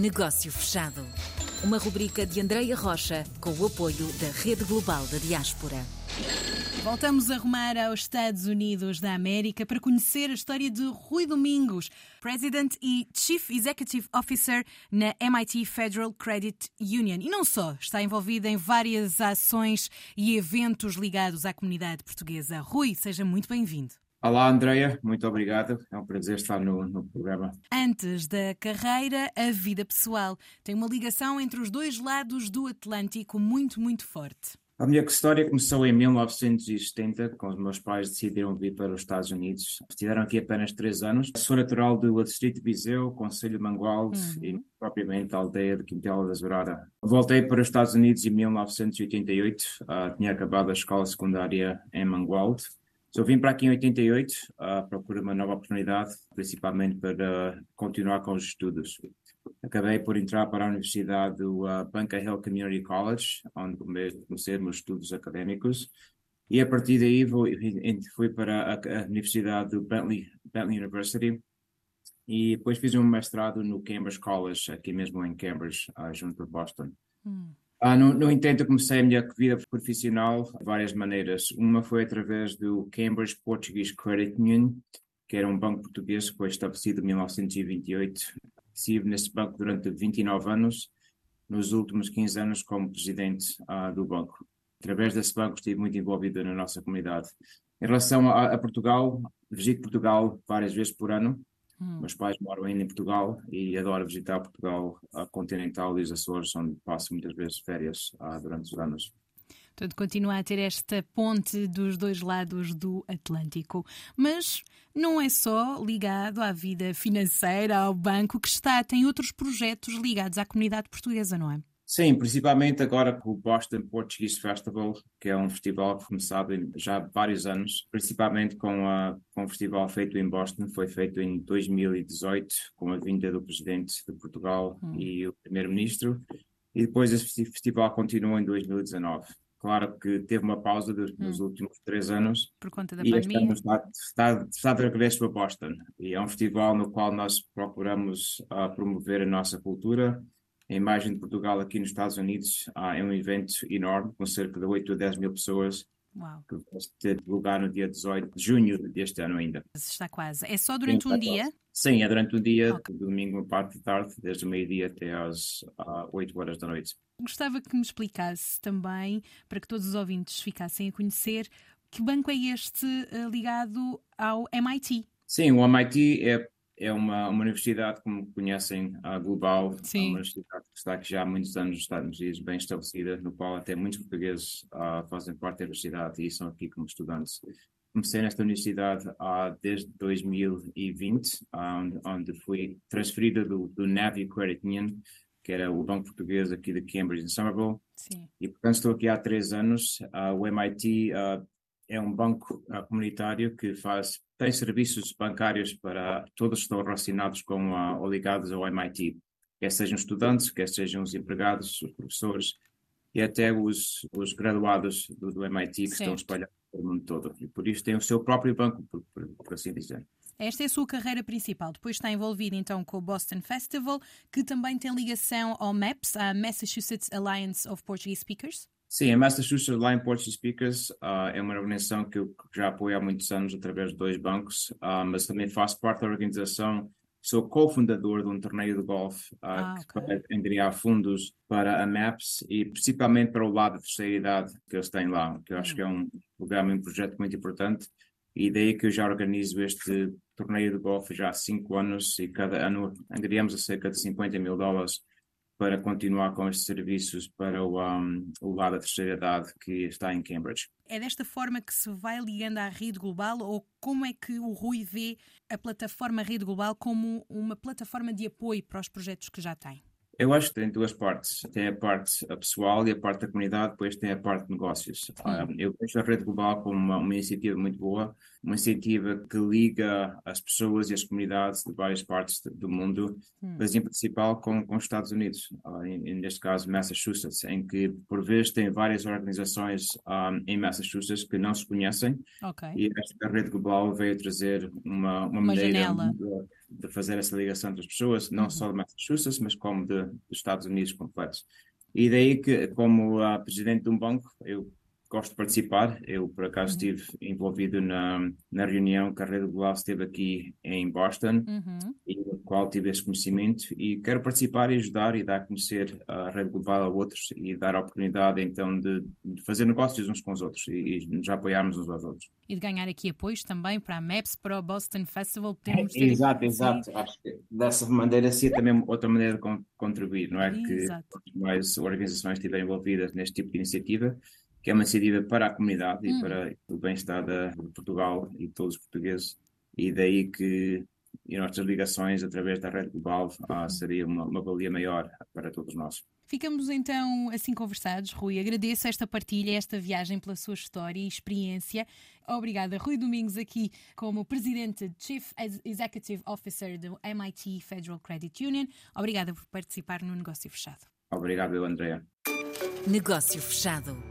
Negócio Fechado. Uma rubrica de Andreia Rocha com o apoio da Rede Global da Diaspora. Voltamos a rumar aos Estados Unidos da América para conhecer a história de Rui Domingos, President e Chief Executive Officer na MIT Federal Credit Union. E não só, está envolvido em várias ações e eventos ligados à comunidade portuguesa. Rui, seja muito bem-vindo. Olá, Andreia, muito obrigado. É um prazer estar no, no, programa. Antes da carreira, a vida pessoal tem uma ligação entre os dois lados do Atlântico muito, muito forte. A minha história começou em 1970, quando os meus pais decidiram vir para os Estados Unidos. Estiveram aqui apenas três anos. Sou natural do Distrito de Viseu, Conselho de Mangualde uhum. e propriamente a aldeia de Quintela da Zurada. Voltei para os Estados Unidos em 1988. Uh, ah, tinha acabado a escola secundária em Mangualde eu vim para aqui em 88 à procura uma nova oportunidade, principalmente para continuar com os estudos. Acabei por entrar para a Universidade do uh, Bunker Hill Community College, onde comecei meus estudos académicos. E a partir daí fui, para a, a, Universidade do Bentley, Bentley University e depois fiz um mestrado no Cambridge College, aqui mesmo em Cambridge, uh, junto de Boston. Hum. Ah, no, no, entanto, eu comecei a minha vida profissional de várias maneiras. Uma foi através do Cambridge Portuguese Credit Union, que era um banco português que foi estabelecido em 1928. Estive nesse banco durante 29 anos, nos últimos 15 anos como presidente ah, do banco. Através desse banco estive muito envolvido na nossa comunidade. Em relação a, a Portugal, visito Portugal várias vezes por ano, Hum. Meus pais moram ainda em Portugal e adoro visitar Portugal a continental e os Açores, onde passo muitas vezes férias ah, durante os anos. Portanto, continua a ter esta ponte dos dois lados do Atlântico. Mas não é só ligado à vida financeira, ao banco, que está, tem outros projetos ligados à comunidade portuguesa, não é? Sim, principalmente agora com o Boston Portuguese Festival, que é um festival começado já há vários anos, principalmente com, a, com o festival feito em Boston, foi feito em 2018, com a vinda do presidente de Portugal hum. e o primeiro-ministro, e depois esse festival continuou em 2019. Claro que teve uma pausa dos, hum. nos últimos três anos. Por conta da e pandemia. Está, está, está de regresso a Boston. E é um festival no qual nós procuramos uh, promover a nossa cultura, a imagem de Portugal aqui nos Estados Unidos ah, é um evento enorme, com cerca de 8 a 10 mil pessoas. Uau. Que vai ter lugar no dia 18 de junho deste ano ainda. Está quase. É só durante Sim, um dia? Quase. Sim, é durante um dia, okay. domingo, a parte de tarde, desde o meio-dia até às uh, ah, 8 horas da noite. Gostava que me explicasse também, para que todos os ouvintes ficassem a conhecer, que banco é este uh, ligado ao MIT? Sim, o MIT é é uma, uma universidade, como conhecem, a global, Sim. uma universidade que está aqui já há muitos anos nos Estados Unidos, bem estabelecida, no qual até muitos portugueses uh, fazem parte da universidade e são aqui como estudantes. Comecei nesta universidade uh, desde 2020, onde, onde fui transferida do, do Navy Credit Union, que era o banco português aqui de Cambridge, em Somerville. Sim. E, portanto, estou aqui há três anos. Uh, o MIT é um banco comunitário que faz tem serviços bancários para todos que estão relacionados com a, ou ligados ao MIT, quer sejam estudantes, quer sejam os empregados, os professores e até os, os graduados do, do MIT que certo. estão espalhados pelo mundo todo. E por isso tem o seu próprio banco, por, por, por assim dizer. Esta é a sua carreira principal. Depois está envolvido então com o Boston Festival, que também tem ligação ao MAPS, a Massachusetts Alliance of Portuguese Speakers. Sim, a Massachusetts Line Portuguese Speakers uh, é uma organização que eu já apoio há muitos anos através de dois bancos, uh, mas também faço parte da organização, sou cofundador de um torneio de golfe uh, ah, que okay. fundos para a MAPS e principalmente para o lado da terceira idade que eles têm lá, que eu acho que é um programa um projeto muito importante e daí que eu já organizo este torneio de golfe já há cinco anos e cada ano angriamos a cerca de 50 mil dólares para continuar com estes serviços para o, um, o lado da terceira idade que está em Cambridge. É desta forma que se vai ligando à rede global ou como é que o Rui vê a plataforma Rede Global como uma plataforma de apoio para os projetos que já tem? Eu acho que tem duas partes. Tem a parte pessoal e a parte da comunidade, depois tem a parte de negócios. Um, eu vejo a Rede Global como uma, uma, iniciativa muito boa, uma iniciativa que liga as pessoas e as comunidades de várias partes do mundo, hum. mas em principal com, com os Estados Unidos, uh, em, neste caso Massachusetts, em que por vezes tem várias organizações um, em Massachusetts que não se conhecem. Okay. E esta Rede Global veio trazer uma, uma, uma maneira... Janela de fazer essa ligação entre as pessoas, não uhum. só de Massachusetts, mas como de, dos Estados Unidos completos. E daí que, como a presidente de um banco, eu gosto de participar. Eu, por acaso, uhum. estive envolvido na, na reunião que a Rede Global esteve aqui em Boston, uhum. e qual tive esse conhecimento, e quero participar e ajudar e dar a conhecer a Rede Global a outros e dar a oportunidade, então, de, de fazer negócios uns com os outros e, e nos apoiarmos uns aos outros. E de ganhar aqui apoios também para a MAPS, para o Boston Festival. Podemos ter... Exato, exato. Acho que dessa maneira seria também outra maneira de contribuir, não é? Exato. Que mais organizações estiverem envolvidas neste tipo de iniciativa, que é uma iniciativa para a comunidade e hum. para o bem-estar de Portugal e de todos os portugueses. E daí que e nossas ligações através da rede global ah, seria uma, uma valia maior para todos nós. Ficamos então assim conversados, Rui. Agradeço esta partilha, esta viagem pela sua história e experiência. Obrigada, Rui Domingos, aqui como presidente Chief Executive Officer do MIT Federal Credit Union. Obrigada por participar no Negócio Fechado. Obrigado, Andréa. Negócio Fechado.